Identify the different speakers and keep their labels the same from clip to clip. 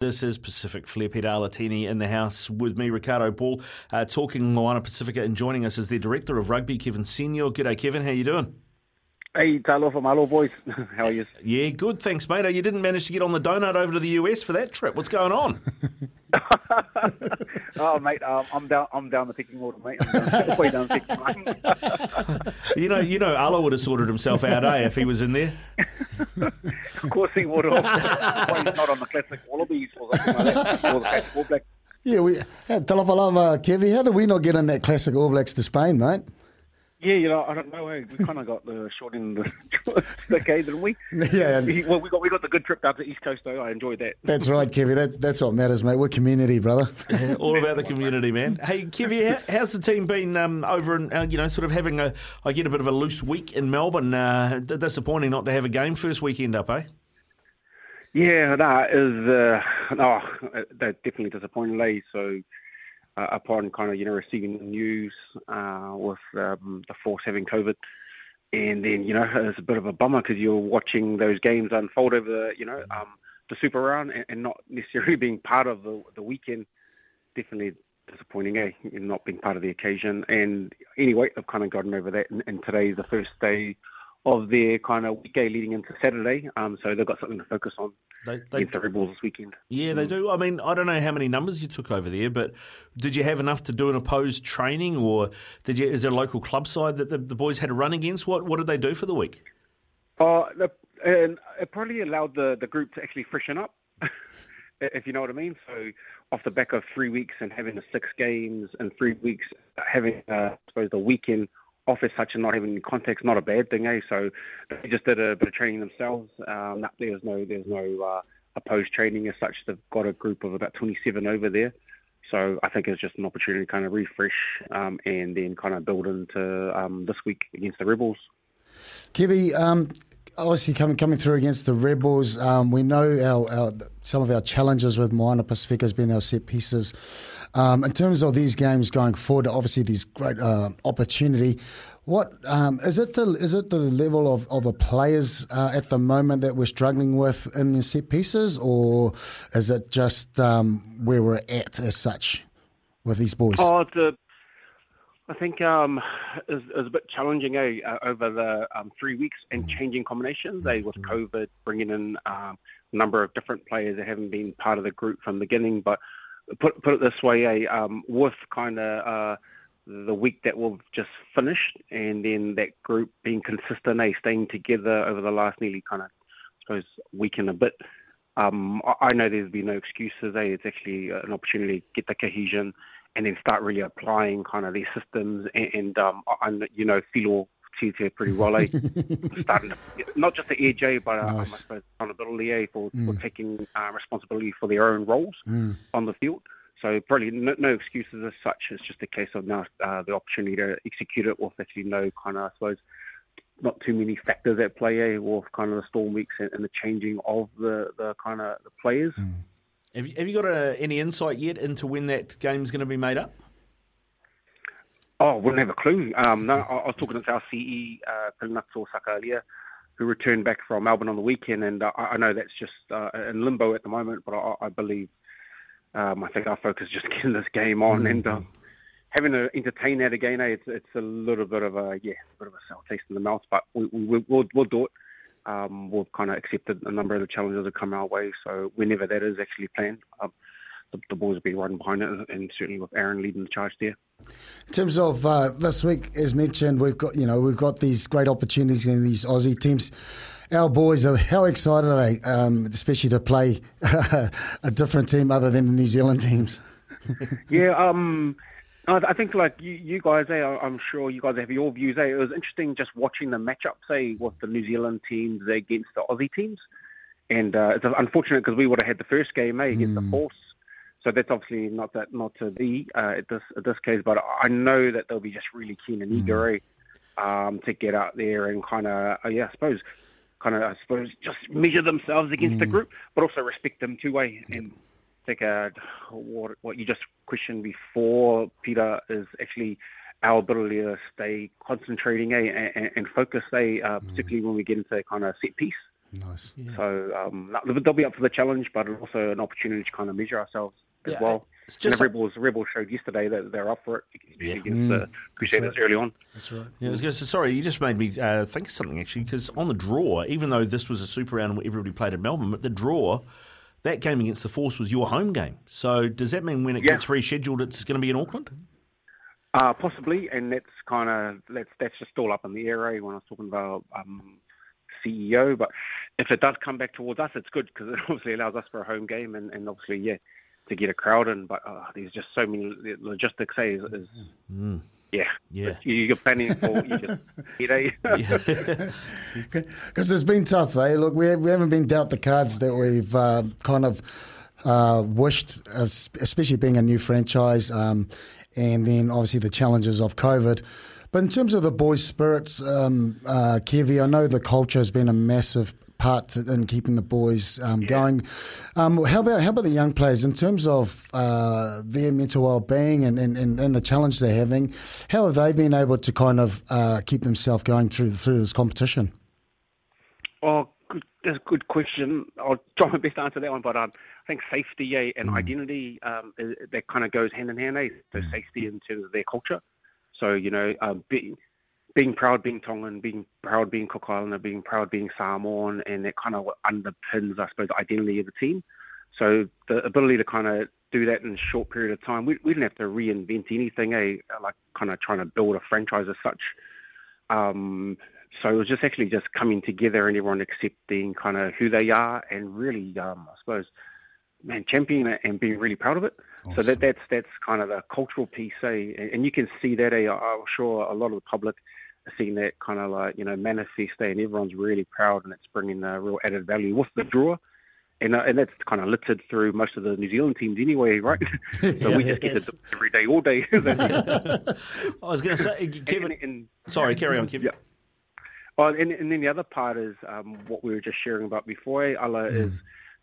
Speaker 1: This is Pacific Flair Peter Alatini in the house with me, Ricardo Ball, uh, talking Moana Pasifika and joining us is their Director of Rugby, Kevin Senio. G'day, Kevin. How you doing?
Speaker 2: Hey, Talo from Hello Boys. How are you?
Speaker 1: Yeah, good, thanks, mate. You didn't manage to get on the donut over to the US for that trip. What's going on?
Speaker 2: oh, mate, um, I'm down. I'm down the picking order, mate. I'm down, way down the
Speaker 1: picking You know, you know, Arlo would have sorted himself out, eh, if he was in there.
Speaker 2: of course he would have. Why he's not on the classic Wallabies or something like that, or the classic All Blacks.
Speaker 3: Yeah, we. Talafalava, Kevy, how did we not get in that classic All Blacks to Spain, mate?
Speaker 2: Yeah, you know, I don't know. Eh? We kind of got the short end of the decade, didn't we?
Speaker 3: Yeah.
Speaker 2: Well, we got we got the good trip down to the East Coast, though. I enjoyed that.
Speaker 3: That's right, Kevy. That's that's what matters, mate. We're community, brother.
Speaker 1: Yeah, all about the community, man. Hey, Kevy, how, how's the team been um, over and uh, you know, sort of having a, I get a bit of a loose week in Melbourne. Uh, disappointing not to have a game first weekend up, eh?
Speaker 2: Yeah, that is. Uh, oh, that definitely disappointing, eh? So upon kind of you know receiving the news uh, with um, the Force having COVID, and then you know it's a bit of a bummer because you're watching those games unfold over the you know um, the Super Round and, and, not necessarily being part of the the weekend. Definitely disappointing, eh? Not being part of the occasion. And anyway, I've kind of gotten over that, and, and today's the first day of their kind of weekday leading into Saturday. Um, so they've got something to focus on they, they, against the Rebels this weekend.
Speaker 1: Yeah, they mm. do. I mean, I don't know how many numbers you took over there, but did you have enough to do an opposed training, or did you? Is there a local club side that the, the boys had to run against? What What did they do for the week?
Speaker 2: Uh, and it probably allowed the, the group to actually freshen up, if you know what I mean. So off the back of three weeks and having the six games and three weeks having, uh, I suppose, the weekend off as such and not having context, not a bad thing, eh? So they just did a bit of training themselves. Um, there's no there's no uh, opposed training as such. They've got a group of about 27 over there. So I think it's just an opportunity to kind of refresh um, and then kind of build into um, this week against the Rebels.
Speaker 3: Kevy, um, obviously coming coming through against the Rebels, um, we know our, our, some of our challenges with Moana Pasifika has been our set pieces. Um, in terms of these games going forward, obviously there's great uh, opportunity. What um, is it? The is it the level of, of the players uh, at the moment that we're struggling with in the set pieces, or is it just um, where we're at as such with these boys?
Speaker 2: Oh, I think um, is, a bit challenging eh, uh, over the um, three weeks and changing combinations. Eh, with. COVID bringing in um, a number of different players that haven't been part of the group from the beginning, but put put it this way, eh, um, with kind of uh, the week that we've just finished, and then that group being consistent, eh, staying together over the last nearly kind of, I suppose, week and a bit. Um, I, I know there's been no excuses. Eh? It's actually an opportunity to get the cohesion and then start really applying kind of these systems and, and um, I, you know, feel Tite pretty well. Eh? starting to, not just the AJ, but uh, nice. I suppose accountability eh, for, mm. for taking uh, responsibility for their own roles mm. on the field. So probably no, no, excuses as such. It's just a case of now uh, the opportunity to execute it with actually no kind of, I suppose, not too many factors at play, eh, with kind of the storm weeks and, and, the changing of the, the kind of the players. Mm.
Speaker 1: Have you, have you got a, uh, any insight yet into when that game's going to be made up?
Speaker 2: Oh, wouldn't have a clue. Um, no, I, I, was talking to our CE, uh, Pilinatso Saka earlier, who returned back from Melbourne on the weekend, and uh, I know that's just uh, in limbo at the moment, but I, I believe, um, I think our focus is just getting this game on mm-hmm. and um, having to entertain that again. Eh, it's, it's a little bit of a, yeah, a bit of a sour taste in the mouth, but we, we, we'll, we'll do it. Um, we've kind of accepted a number of the challenges that come our way, so whenever that is actually planned, um, the, the boys will be riding behind it, and certainly with Aaron leading the charge there.
Speaker 3: In terms of uh, this week, as mentioned, we've got you know we've got these great opportunities in these Aussie teams. Our boys are how excited are they, um, especially to play a different team other than the New Zealand teams?
Speaker 2: yeah, um, I think like you, you guys, eh, I'm sure you guys have your views. Eh? It was interesting just watching the matchup, say, with the New Zealand teams against the Aussie teams, and uh, it's unfortunate because we would have had the first game eh, against mm. the hmm. Force so that's obviously not that not to be uh, at this at this case, but I know that they'll be just really keen and eager mm. um, to get out there and kind of uh, yeah, I suppose kind of I suppose just measure themselves against mm. the group, but also respect them too. Way and think uh, what what you just questioned before, Peter, is actually our ability to stay concentrating eh, and, and focus, eh, uh, mm. particularly when we get into kind of set piece
Speaker 3: Nice.
Speaker 2: Yeah. So um, they'll be up for the challenge, but also an opportunity to kind of measure ourselves as yeah, well. It's just and the Rebels, Rebels showed yesterday that they're up for it yeah. against mm, the Crusaders right. early on.
Speaker 3: That's right.
Speaker 1: Yeah, I was going to say, sorry, you just made me uh, think of something actually, because on the draw, even though this was a super round where everybody played in Melbourne, but the draw, that game against the Force was your home game. So does that mean when it yeah. gets rescheduled, it's going to be in Auckland?
Speaker 2: Uh, possibly, and that's kind of that's that's just all up in the air. Eh, when I was talking about um, CEO, but if it does come back towards us, it's good because it obviously allows us for a home game, and, and obviously, yeah, to get a crowd in. But uh, there's just so many logistics. Eh, is, is mm. Yeah,
Speaker 1: yeah,
Speaker 2: you're planning for you just
Speaker 3: you know. Because it's been tough, eh? Look, we we haven't been dealt the cards that we've uh, kind of uh, wished, especially being a new franchise. Um, and then obviously the challenges of COVID. But in terms of the boys' spirits, um, uh, Kevy, I know the culture has been a massive part in keeping the boys um, yeah. going. Um, how about how about the young players in terms of uh, their mental well-being and, and, and, the challenge they're having? How have they been able to kind of uh, keep themselves going through through this competition?
Speaker 2: Oh, good, that's a good question. I'll try my best to answer that one, but um, think safety eh, and mm. identity um, that kind of goes hand in hand. Eh? So mm. safety in terms of their culture. So you know, um, being being proud being Tongan, being proud being Cook Islander, being proud being Samoan, and that kind of underpins, I suppose, the identity of the team. So the ability to kind of do that in a short period of time, we, we didn't have to reinvent anything, eh? Like kind of trying to build a franchise as such. Um, so it was just actually just coming together and everyone accepting kind of who they are and really, um, I suppose, man, championing it and being really proud of it. Awesome. So that that's that's kind of the cultural piece, eh? and you can see that. Eh? I'm sure a lot of the public seeing that kind of like you know manifest, and everyone's really proud, and it's bringing a real added value with the draw. And, uh, and that's kind of littered through most of the New Zealand teams anyway, right? so yeah, we just get yes. it every day, all day.
Speaker 1: I was going to say, Kevin. And, and, sorry, carry on, Kevin.
Speaker 2: Yeah. Oh, and, and then the other part is um, what we were just sharing about before. Eh? mm. is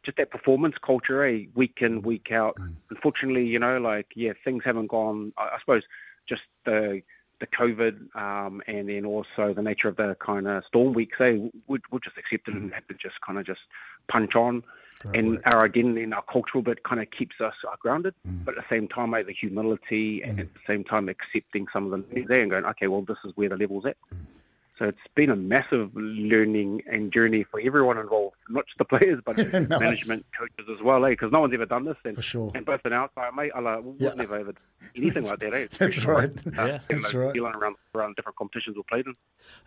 Speaker 2: just that performance culture, eh? Week in, week out. Mm. Unfortunately, you know, like yeah, things haven't gone. I, I suppose just the the COVID um, and then also the nature of the kind of storm weeks, eh? We, we just accepted and had to just kind of just punch on. Right. And our identity and our cultural bit kind of keeps us uh, grounded, mm. but at the same time, eh, the humility and mm. at the same time accepting some of the there and going, okay, well, this is where the level's at. Mm. So it's been a massive learning and journey for everyone involved, not just the players, but nice. management, coaches as well, eh? Because no one's ever done this. And,
Speaker 3: for sure.
Speaker 2: And both an outside, mate, I like, yeah. never ever anything like that, eh?
Speaker 3: That's right. Uh, yeah, that's
Speaker 2: right. Around, around different competitions we played in.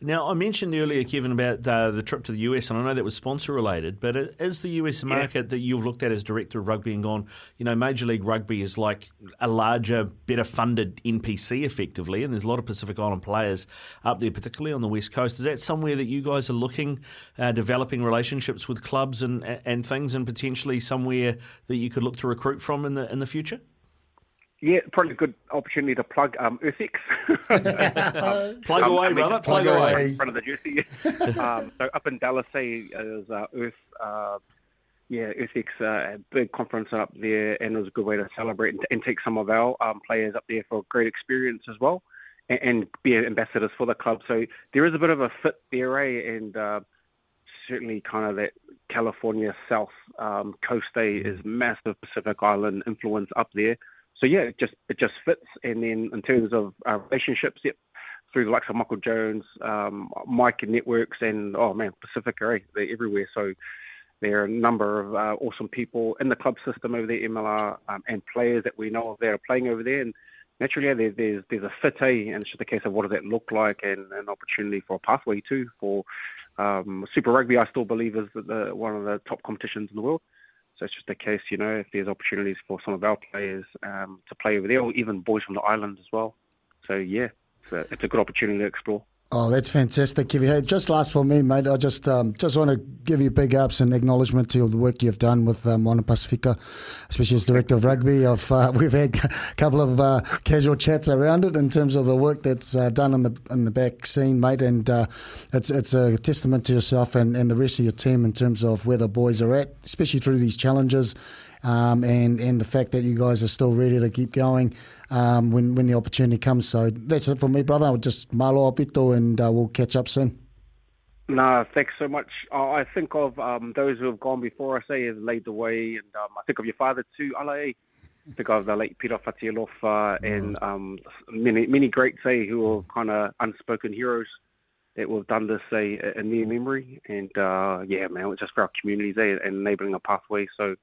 Speaker 1: Now, I mentioned earlier, Kevin, about uh, the trip to the US, and I know that was sponsor related, but is the US market yeah. that you've looked at as director of rugby and gone, you know, Major League Rugby is like a larger, better funded NPC effectively, and there's a lot of Pacific Island players up there, particularly on the West Coast. Is that somewhere that you guys are looking, uh, developing relationships with clubs and and things, and potentially somewhere that you could look to recruit from in the in the future?
Speaker 2: Yeah, probably a good opportunity to plug um, EarthX.
Speaker 1: um, plug away, um, brother. Plug, plug away. away.
Speaker 2: In front of the jersey. um, so up in Dallas, say, is uh, Earth. Uh, yeah, EarthX, uh, a big conference up there, and it was a good way to celebrate and, and take some of our um, players up there for a great experience as well and, and be ambassadors for the club. So there is a bit of a fit there, eh? And uh, certainly kind of that California South um, coast eh, is massive Pacific Island influence up there. So yeah, it just it just fits. And then in terms of uh, relationships, yep, through the likes of Michael Jones, um, Mike and Networks, and oh man, Pacifica, eh? they're everywhere. So there are a number of uh, awesome people in the club system over there, MLR, um, and players that we know of that are playing over there. And naturally, yeah, there, there's there's a fit, eh? and it's just a case of what does that look like, and an opportunity for a pathway too for um, Super Rugby. I still believe is the, one of the top competitions in the world. So it's just a case, you know, if there's opportunities for some of our players um, to play over there, or even boys from the island as well. So yeah, it's a, it's a good opportunity to explore.
Speaker 3: Oh, that's fantastic, Kevy. Hey, just last for me, mate. I just um, just want to give you big ups and acknowledgement to the work you've done with um, Moana Pasifika, especially as director of rugby. I've, uh, we've had a couple of uh, casual chats around it in terms of the work that's uh, done in the in the back scene, mate. And uh, it's it's a testament to yourself and, and the rest of your team in terms of where the boys are at, especially through these challenges um, and and the fact that you guys are still ready to keep going um, when when the opportunity comes. So that's it for me, brother. I'll just malo apito and uh, we'll catch up soon.
Speaker 2: No, thanks so much. Uh, I think of um, those who have gone before us, say, has laid the way, and um, I think of your father too, Alae. I think of the late Peter Fatialofa and um, many many greats, say, who are kind of unspoken heroes that we've done this, say, in their memory. And uh, yeah, man, it's just for our communities, eh, and enabling a pathway. So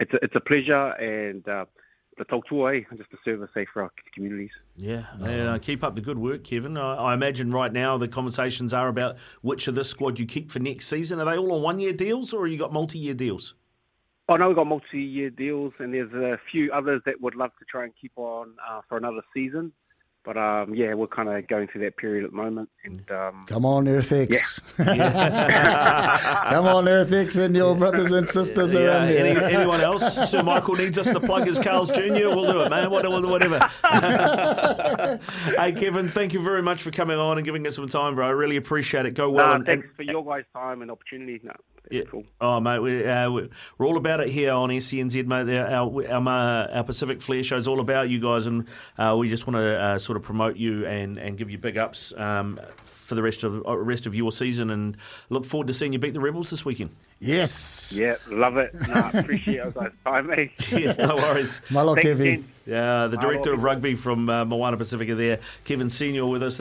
Speaker 2: it's a, it's a pleasure, and uh, the tautua, eh, just to serve a service, eh, for our communities.
Speaker 1: Yeah, and uh, keep up the good work, Kevin. I, I imagine right now the conversations are about which of this squad you keep for next season. Are they all on one-year deals, or you got multi-year deals?
Speaker 2: I know we've got multi-year deals, and there's a few others that would love to try and keep on uh, for another season. But um, yeah, we're kind of going through that period at the moment. And um,
Speaker 3: come on, EarthX! Yeah. come on, EarthX, and your brothers and sisters yeah. around
Speaker 1: here. Any, anyone else? Sir Michael needs us to plug his Carl's Junior. We'll do it, man. Whatever. hey, Kevin, thank you very much for coming on and giving us some time, bro. I really appreciate it. Go well.
Speaker 2: Nah,
Speaker 1: and,
Speaker 2: thanks and, for your guys' time and opportunity. No,
Speaker 1: yeah. Cool. Oh, mate, we, uh, we're all about it here on SENZ, mate. Our, our, our Pacific Flair show is all about you guys, and uh, we just want to uh, sort of promote you and, and give you big ups um, for the rest of uh, rest of your season, and look forward to seeing you beat the Rebels this weekend.
Speaker 3: Yes.
Speaker 2: Yeah, love it. No, appreciate it guys' time, mate.
Speaker 1: Yes, no worries.
Speaker 3: My Malo Kevin.
Speaker 1: Yeah, the director of rugby from uh, Moana Pasifika there, Kevin Senio, with us.